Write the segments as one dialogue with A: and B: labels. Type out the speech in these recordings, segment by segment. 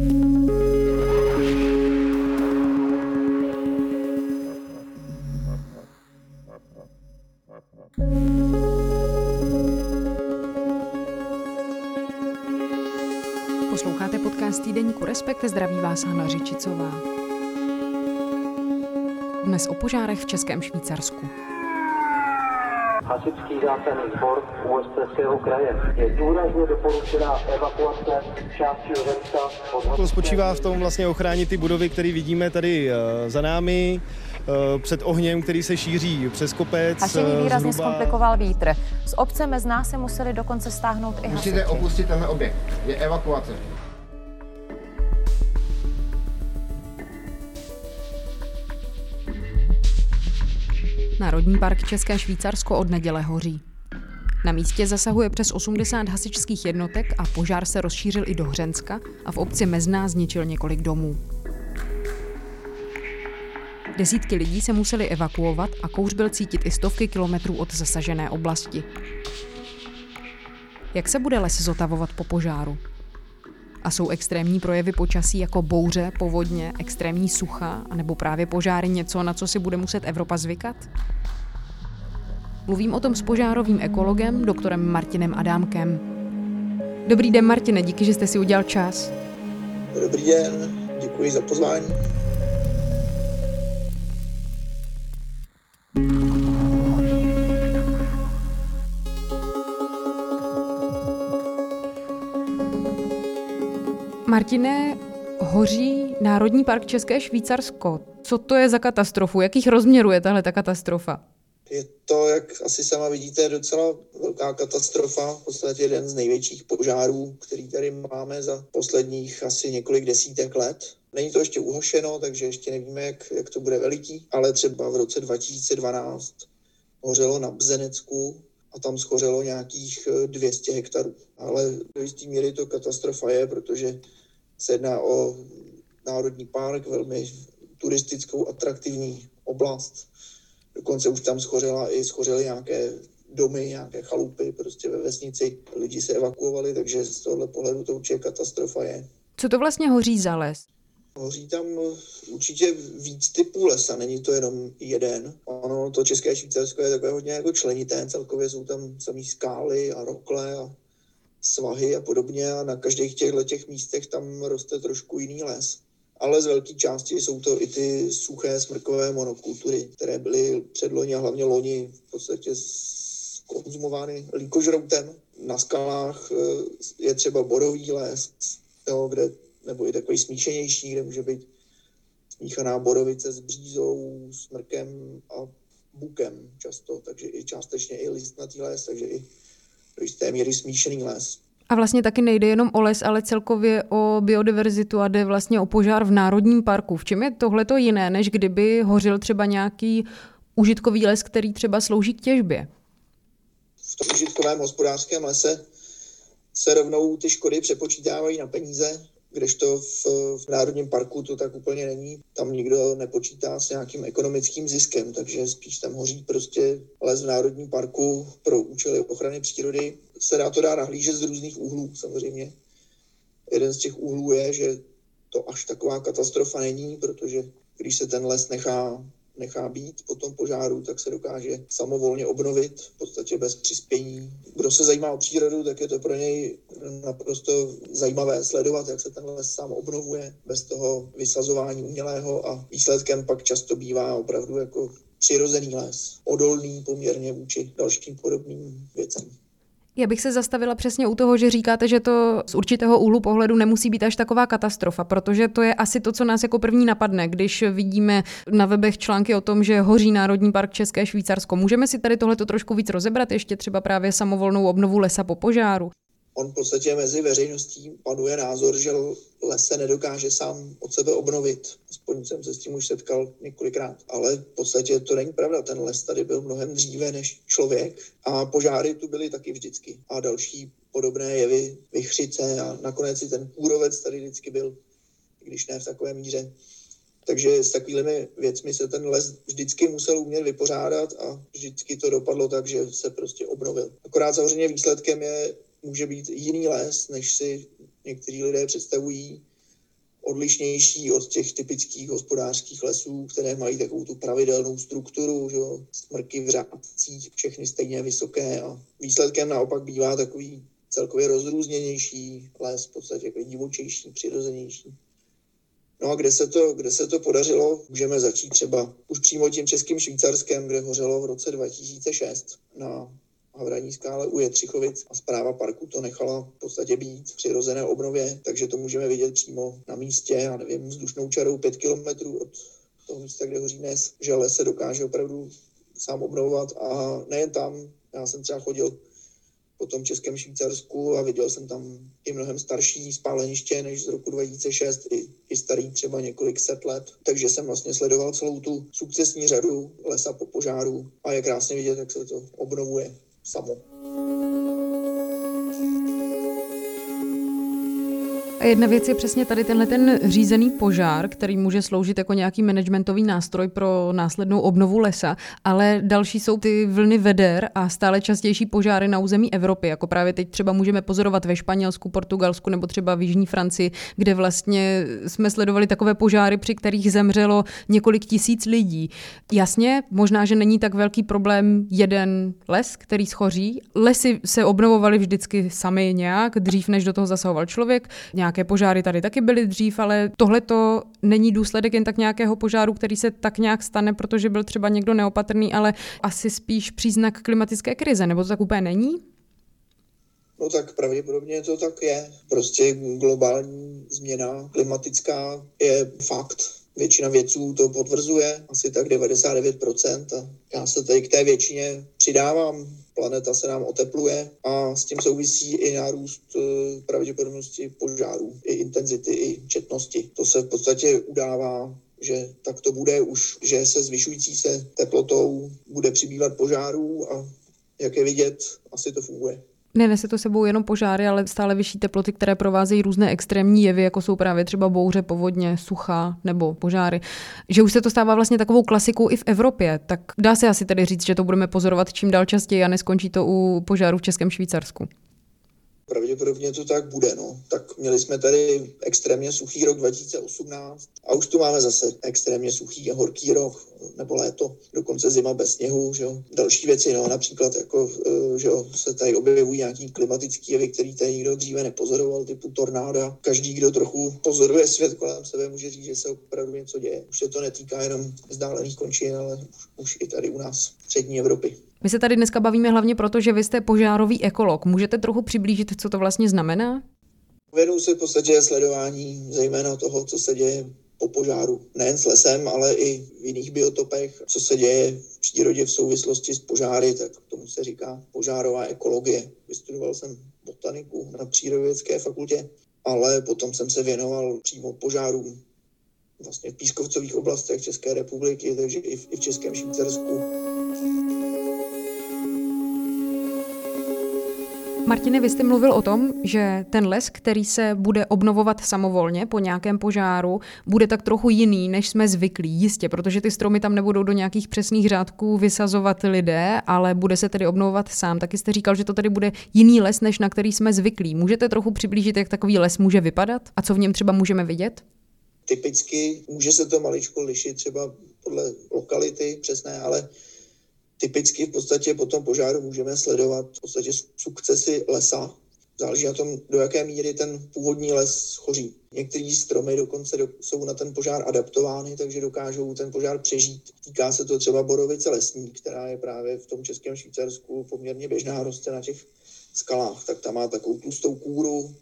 A: Posloucháte podcast týdeníku Respekt, zdraví vás Hanna Řičicová. Dnes o požárech v Českém Švýcarsku.
B: Hasičský záchranný sbor Ústeckého kraje je důrazně doporučená evakuace části Řecka
C: To spočívá v tom vlastně ochránit ty budovy, které vidíme tady eh, za námi, eh, před ohněm, který se šíří přes kopec.
D: Hašení
C: eh,
D: výrazně
C: zhruba-
D: zkomplikoval vítr. Z obce Mezná se museli dokonce stáhnout i
E: Musíte
D: hasiči.
E: opustit tenhle objekt. Je evakuace.
A: Národní park České Švýcarsko od neděle hoří. Na místě zasahuje přes 80 hasičských jednotek a požár se rozšířil i do Hřenska a v obci Mezná zničil několik domů. Desítky lidí se museli evakuovat a kouř byl cítit i stovky kilometrů od zasažené oblasti. Jak se bude les zotavovat po požáru? A jsou extrémní projevy počasí jako bouře, povodně, extrémní sucha nebo právě požáry něco, na co si bude muset Evropa zvykat? Mluvím o tom s požárovým ekologem, doktorem Martinem Adámkem. Dobrý den, Martine, díky, že jste si udělal čas.
F: Dobrý den, děkuji za pozvání.
A: Martine, hoří Národní park České Švýcarsko. Co to je za katastrofu? Jakých rozměrů je tahle ta katastrofa?
F: Je to, jak asi sama vidíte, docela velká katastrofa, v podstatě jeden z největších požárů, který tady máme za posledních asi několik desítek let. Není to ještě uhošeno, takže ještě nevíme, jak, jak to bude veliký, ale třeba v roce 2012 hořelo na Bzenecku a tam schořelo nějakých eh, 200 hektarů. Ale do jisté míry to katastrofa je, protože se jedná o národní park, velmi turistickou, atraktivní oblast. Dokonce už tam schořela i schořely nějaké domy, nějaké chalupy prostě ve vesnici. Lidi se evakuovali, takže z tohohle pohledu to určitě katastrofa je.
A: Co to vlastně hoří za les?
F: Hoří tam určitě víc typů lesa, není to jenom jeden. Ono, to České Švýcarsko je takové hodně jako členité, celkově jsou tam samý skály a rokle a svahy a podobně a na každých těchto těch místech tam roste trošku jiný les. Ale z velké části jsou to i ty suché smrkové monokultury, které byly předloni a hlavně loni v podstatě konzumovány líkožroutem. Na skalách eh, je třeba borový les, jo, kde, nebo i takový smíšenější, kde může být smíchaná borovice s břízou, smrkem a bukem často, takže i částečně i listnatý les, takže i do jisté míry smíšený les.
A: A vlastně taky nejde jenom o les, ale celkově o biodiverzitu a jde vlastně o požár v Národním parku. V čem je tohleto jiné, než kdyby hořil třeba nějaký užitkový les, který třeba slouží k těžbě?
F: v tom užitkovém hospodářském lese se rovnou ty škody přepočítávají na peníze, kdežto v, v Národním parku to tak úplně není. Tam nikdo nepočítá s nějakým ekonomickým ziskem, takže spíš tam hoří prostě les v Národním parku pro účely ochrany přírody. Se dá to dá nahlížet z různých úhlů samozřejmě. Jeden z těch úhlů je, že to až taková katastrofa není, protože když se ten les nechá nechá být po tom požáru, tak se dokáže samovolně obnovit, v podstatě bez přispění. Kdo se zajímá o přírodu, tak je to pro něj naprosto zajímavé sledovat, jak se ten les sám obnovuje bez toho vysazování umělého a výsledkem pak často bývá opravdu jako přirozený les, odolný poměrně vůči dalším podobným věcem.
A: Já bych se zastavila přesně u toho, že říkáte, že to z určitého úhlu pohledu nemusí být až taková katastrofa, protože to je asi to, co nás jako první napadne, když vidíme na webech články o tom, že hoří Národní park České Švýcarsko. Můžeme si tady tohleto trošku víc rozebrat, ještě třeba právě samovolnou obnovu lesa po požáru?
F: On v podstatě mezi veřejností panuje názor, že les se nedokáže sám od sebe obnovit. Aspoň jsem se s tím už setkal několikrát. Ale v podstatě to není pravda. Ten les tady byl mnohem dříve než člověk a požáry tu byly taky vždycky. A další podobné jevy, vychřice a nakonec i ten kůrovec tady vždycky byl, když ne v takové míře. Takže s takovými věcmi se ten les vždycky musel umět vypořádat a vždycky to dopadlo tak, že se prostě obnovil. Akorát samozřejmě výsledkem je může být jiný les, než si někteří lidé představují. odlišnější od těch typických hospodářských lesů, které mají takovou tu pravidelnou strukturu, že jo, smrky v řádcích, všechny stejně vysoké a výsledkem naopak bývá takový celkově rozrůzněnější les, v podstatě jako divočejší, přirozenější. No a kde se, to, kde se to podařilo, můžeme začít třeba už přímo tím českým Švýcarskem, kde hořelo v roce 2006 na Havraní skále u Jetřichovic a zpráva parku to nechala v podstatě být v přirozené obnově, takže to můžeme vidět přímo na místě, já nevím, vzdušnou čarou pět kilometrů od toho místa, kde hoří dnes, že les se dokáže opravdu sám obnovovat a nejen tam, já jsem třeba chodil po tom českém Švýcarsku a viděl jsem tam i mnohem starší spáleniště než z roku 2006, i, i starý třeba několik set let. Takže jsem vlastně sledoval celou tu sukcesní řadu lesa po požáru a je krásně vidět, jak se to obnovuje someone.
A: A jedna věc je přesně tady tenhle ten řízený požár, který může sloužit jako nějaký managementový nástroj pro následnou obnovu lesa, ale další jsou ty vlny veder a stále častější požáry na území Evropy, jako právě teď třeba můžeme pozorovat ve Španělsku, Portugalsku nebo třeba v Jižní Francii, kde vlastně jsme sledovali takové požáry, při kterých zemřelo několik tisíc lidí. Jasně, možná, že není tak velký problém jeden les, který schoří. Lesy se obnovovaly vždycky sami nějak, dřív než do toho zasahoval člověk. Nějak Nějaké požáry tady taky byly dřív, ale tohle to není důsledek jen tak nějakého požáru, který se tak nějak stane, protože byl třeba někdo neopatrný, ale asi spíš příznak klimatické krize, nebo to tak úplně není?
F: No tak pravděpodobně to tak je. Prostě globální změna klimatická je fakt. Většina vědců to potvrzuje, asi tak 99%. A já se tady k té většině přidávám planeta se nám otepluje a s tím souvisí i nárůst eh, pravděpodobnosti požárů, i intenzity, i četnosti. To se v podstatě udává že tak to bude už, že se zvyšující se teplotou bude přibývat požárů a jak je vidět, asi to funguje.
A: Nenese to sebou jenom požáry, ale stále vyšší teploty, které provázejí různé extrémní jevy, jako jsou právě třeba bouře, povodně, sucha nebo požáry. Že už se to stává vlastně takovou klasikou i v Evropě, tak dá se asi tedy říct, že to budeme pozorovat čím dál častěji a neskončí to u požáru v Českém Švýcarsku.
F: Pravděpodobně to tak bude. No. Tak měli jsme tady extrémně suchý rok 2018 a už tu máme zase extrémně suchý a horký rok nebo léto, dokonce zima bez sněhu. Že jo. Další věci, no, například jako, e, že jo, se tady objevují nějaký klimatický jevy, který tady nikdo dříve nepozoroval, typu tornáda. Každý, kdo trochu pozoruje svět kolem sebe, může říct, že se opravdu něco děje. Už se to netýká jenom vzdálených končin, ale už, už i tady u nás v střední Evropy.
A: My se tady dneska bavíme hlavně proto, že vy jste požárový ekolog. Můžete trochu přiblížit, co to vlastně znamená?
F: Věnuju se v podstatě sledování zejména toho, co se děje po požáru. Nejen s lesem, ale i v jiných biotopech, co se děje v přírodě v souvislosti s požáry, tak tomu se říká požárová ekologie. Vystudoval jsem botaniku na přírodovědské fakultě, ale potom jsem se věnoval přímo požárům vlastně v pískovcových oblastech České republiky, takže i v, i v Českém Švýcarsku.
A: Martine, vy jste mluvil o tom, že ten les, který se bude obnovovat samovolně po nějakém požáru, bude tak trochu jiný, než jsme zvyklí. Jistě, protože ty stromy tam nebudou do nějakých přesných řádků vysazovat lidé, ale bude se tedy obnovovat sám. Taky jste říkal, že to tady bude jiný les, než na který jsme zvyklí. Můžete trochu přiblížit, jak takový les může vypadat a co v něm třeba můžeme vidět?
F: Typicky může se to maličko lišit třeba podle lokality přesné, ale typicky v podstatě po tom požáru můžeme sledovat v podstatě sukcesy lesa. Záleží na tom, do jaké míry ten původní les schoří. Některé stromy dokonce do, jsou na ten požár adaptovány, takže dokážou ten požár přežít. Týká se to třeba borovice lesní, která je právě v tom českém Švýcarsku poměrně běžná, roste na těch skalách. Tak tam má takovou tlustou kůru,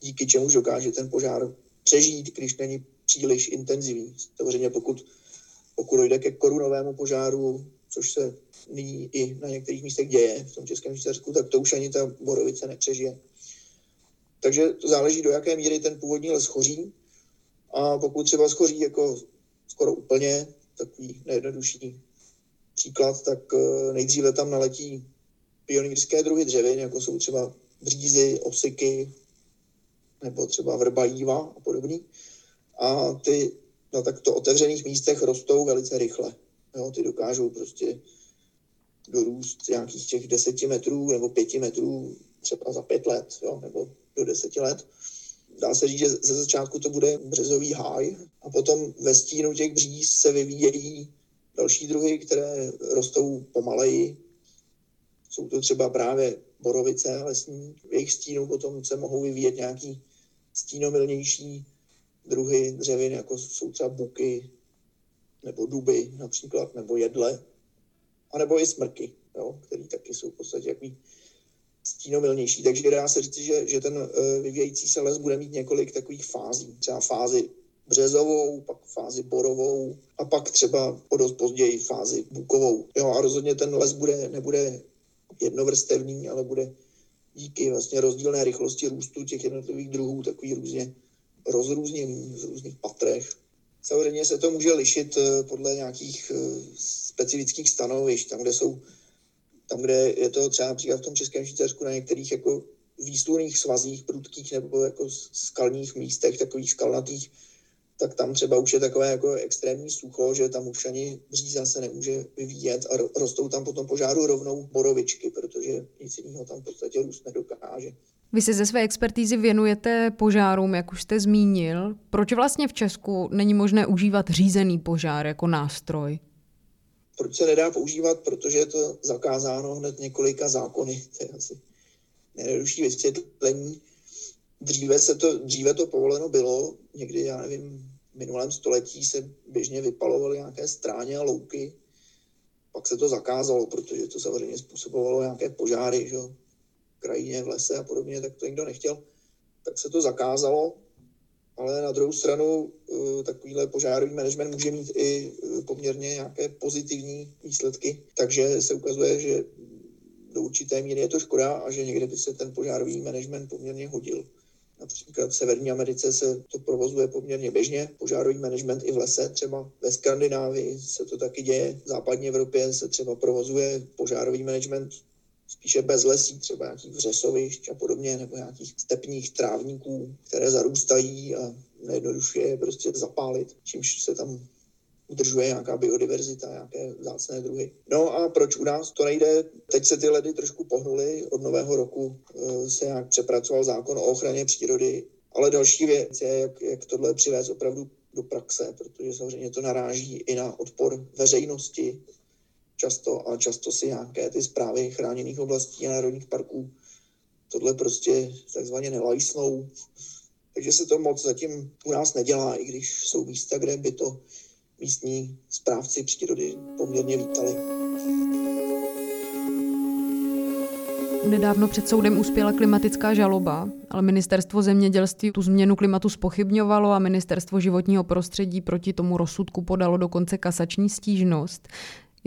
F: díky čemuž dokáže ten požár přežít, když není příliš intenzivní. Samozřejmě pokud, pokud dojde ke korunovému požáru, což se nyní i na některých místech děje v tom Českém Švýcarsku, tak to už ani ta borovice nepřežije. Takže to záleží, do jaké míry ten původní les schoří. A pokud třeba schoří jako skoro úplně, takový nejjednodušší příklad, tak eh, nejdříve tam naletí pionýrské druhy dřevin, jako jsou třeba břízy, osiky, nebo třeba vrba jíva a podobný. A ty na takto otevřených místech rostou velice rychle. Jo, ty dokážou prostě dorůst nějakých těch deseti metrů nebo pěti metrů třeba za pět let, jo, nebo do deseti let. dá se říct, že ze začátku to bude březový háj a potom ve stínu těch bříz se vyvíjejí další druhy, které rostou pomaleji. Jsou to třeba právě borovice lesní. V jejich stínu potom se mohou vyvíjet nějaký stínomilnější druhy dřevin, jako jsou třeba buky, nebo duby například, nebo jedle, anebo i smrky, jo, které taky jsou v podstatě jaký stínomilnější. Takže dá se říct, že, že ten eh, vyvíjející se les bude mít několik takových fází. Třeba fázi březovou, pak fázi borovou a pak třeba o dost později fázi bukovou. Jo, a rozhodně ten les bude, nebude jednovrstevný, ale bude díky vlastně rozdílné rychlosti růstu těch jednotlivých druhů takový různě rozrůzněný v různých patrech. Samozřejmě se to může lišit eh, podle nějakých eh, specifických stanovišť, tam, kde jsou tam, kde je to třeba například v tom Českém Švýcarsku na některých jako výsluných svazích prudkých nebo jako skalních místech, takových skalnatých, tak tam třeba už je takové jako extrémní sucho, že tam už ani bříza se nemůže vyvíjet a rostou tam potom požáru rovnou borovičky, protože nic jiného tam v podstatě růst nedokáže.
A: Vy se ze své expertízy věnujete požárům, jak už jste zmínil. Proč vlastně v Česku není možné užívat řízený požár jako nástroj?
F: Proč se nedá používat? Protože je to zakázáno hned několika zákony. To je asi nejjednodušší vysvětlení. Dříve, se to, dříve to povoleno bylo, někdy, já nevím, v minulém století se běžně vypalovaly nějaké stráně a louky. Pak se to zakázalo, protože to samozřejmě způsobovalo nějaké požáry, že? v krajině, v lese a podobně, tak to nikdo nechtěl. Tak se to zakázalo, ale na druhou stranu eh, takovýhle požárový management může mít i eh, poměrně nějaké pozitivní výsledky, takže se ukazuje, že do určité míry je to škoda a že někde by se ten požárový management poměrně hodil. Například v Severní Americe se to provozuje poměrně běžně, požárový management i v lese, třeba ve Skandinávii se to taky děje, v západní Evropě se třeba provozuje požárový management spíše bez lesí, třeba nějakých vřesovišť a podobně, nebo nějakých stepních trávníků, které zarůstají a nejjednoduše je prostě zapálit, čímž se tam udržuje nějaká biodiverzita, nějaké vzácné druhy. No a proč u nás to nejde? Teď se ty ledy trošku pohnuly, od nového roku eh, se nějak přepracoval zákon o ochraně přírody, ale další věc je, jak, jak tohle přivést opravdu do praxe, protože samozřejmě to naráží i na odpor veřejnosti, často a často si nějaké ty zprávy chráněných oblastí a národních parků tohle prostě takzvaně nelajsnou. Takže se to moc zatím u nás nedělá, i když jsou místa, kde by to místní správci přírody poměrně vítali.
A: Nedávno před soudem uspěla klimatická žaloba, ale ministerstvo zemědělství tu změnu klimatu spochybňovalo a ministerstvo životního prostředí proti tomu rozsudku podalo dokonce kasační stížnost.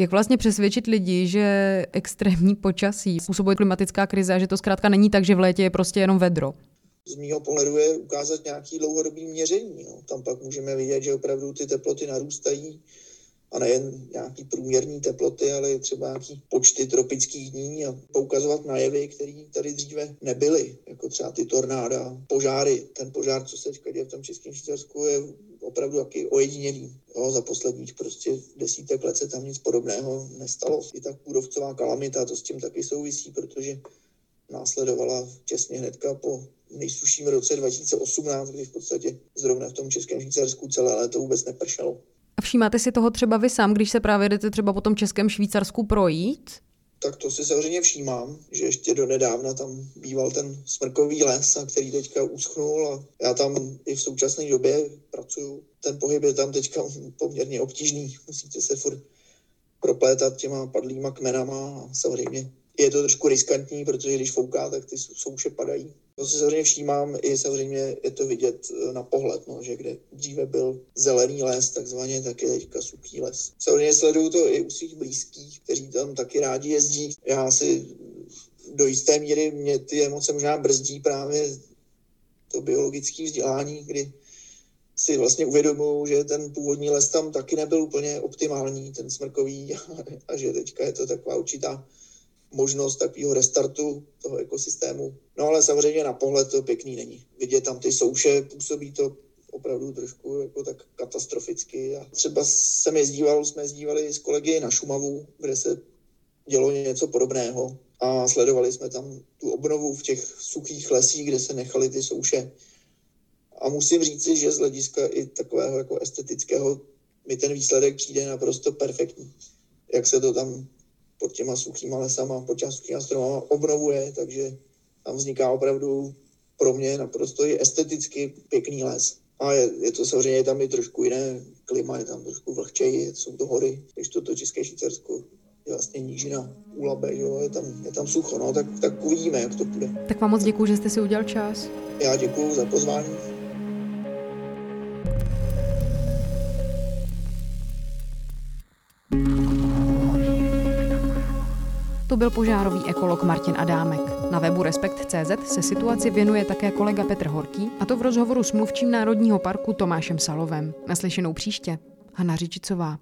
A: Jak vlastně přesvědčit lidi, že extrémní počasí způsobuje klimatická krize a že to zkrátka není tak, že v létě je prostě jenom vedro?
F: Z mého pohledu je ukázat nějaký dlouhodobý měření. No. Tam pak můžeme vidět, že opravdu ty teploty narůstají a nejen nějaký průměrný teploty, ale třeba nějaký počty tropických dní a poukazovat na jevy, které tady dříve nebyly, jako třeba ty tornáda, požáry. Ten požár, co se teďka děje v tom Českém Švýcarsku, je opravdu taky ojedinělý. Jo, za posledních prostě desítek let se tam nic podobného nestalo. I tak kůrovcová kalamita, to s tím taky souvisí, protože následovala těsně hnedka po nejsuším roce 2018, kdy v podstatě zrovna v tom Českém Švýcarsku celé léto vůbec nepršelo.
A: A všímáte si toho třeba vy sám, když se právě jdete třeba po tom Českém Švýcarsku projít?
F: Tak to si samozřejmě všímám, že ještě do nedávna tam býval ten smrkový les, a který teďka uschnul a já tam i v současné době pracuju. Ten pohyb je tam teďka poměrně obtížný. Musíte se furt proplétat těma padlýma kmenama a samozřejmě je to trošku riskantní, protože když fouká, tak ty souše padají. To si samozřejmě všímám, i samozřejmě je to vidět e, na pohled, no, že kde dříve byl zelený les, takzvaně, tak je teďka suchý les. Samozřejmě sleduju to i u svých blízkých, kteří tam taky rádi jezdí. Já si do jisté míry mě ty emoce možná brzdí právě to biologické vzdělání, kdy si vlastně uvědomuji, že ten původní les tam taky nebyl úplně optimální, ten smrkový, a že teďka je to taková určitá možnost takového restartu toho ekosystému. No ale samozřejmě na pohled to pěkný není. Vidět tam ty souše, působí to opravdu trošku jako tak katastroficky. A třeba jsem jezdíval, jsme jezdívali s kolegy na Šumavu, kde se dělo něco podobného a sledovali jsme tam tu obnovu v těch suchých lesích, kde se nechali ty souše A musím říci, že z hlediska i takového jako estetického mi ten výsledek přijde naprosto perfektní. Jak se to tam pod těma suchýma lesama, pod těma suchýma stromama obnovuje, takže tam vzniká opravdu pro mě naprosto i esteticky pěkný les. A je, je to samozřejmě tam i trošku jiné klima, je tam trošku vlhčeji, jsou to hory, když to, to České Švýcarsko je vlastně nížina u Labe, že jo, je tam, je tam sucho, no, tak, tak uvidíme, jak to bude.
A: Tak vám moc děkuji, že jste si udělal čas.
F: Já děkuji za pozvání.
A: Byl požárový ekolog Martin Adámek. Na webu Respekt.cz se situaci věnuje také kolega Petr Horký, a to v rozhovoru s mluvčím Národního parku Tomášem Salovem. Naslyšenou příště. Hana Řičicová.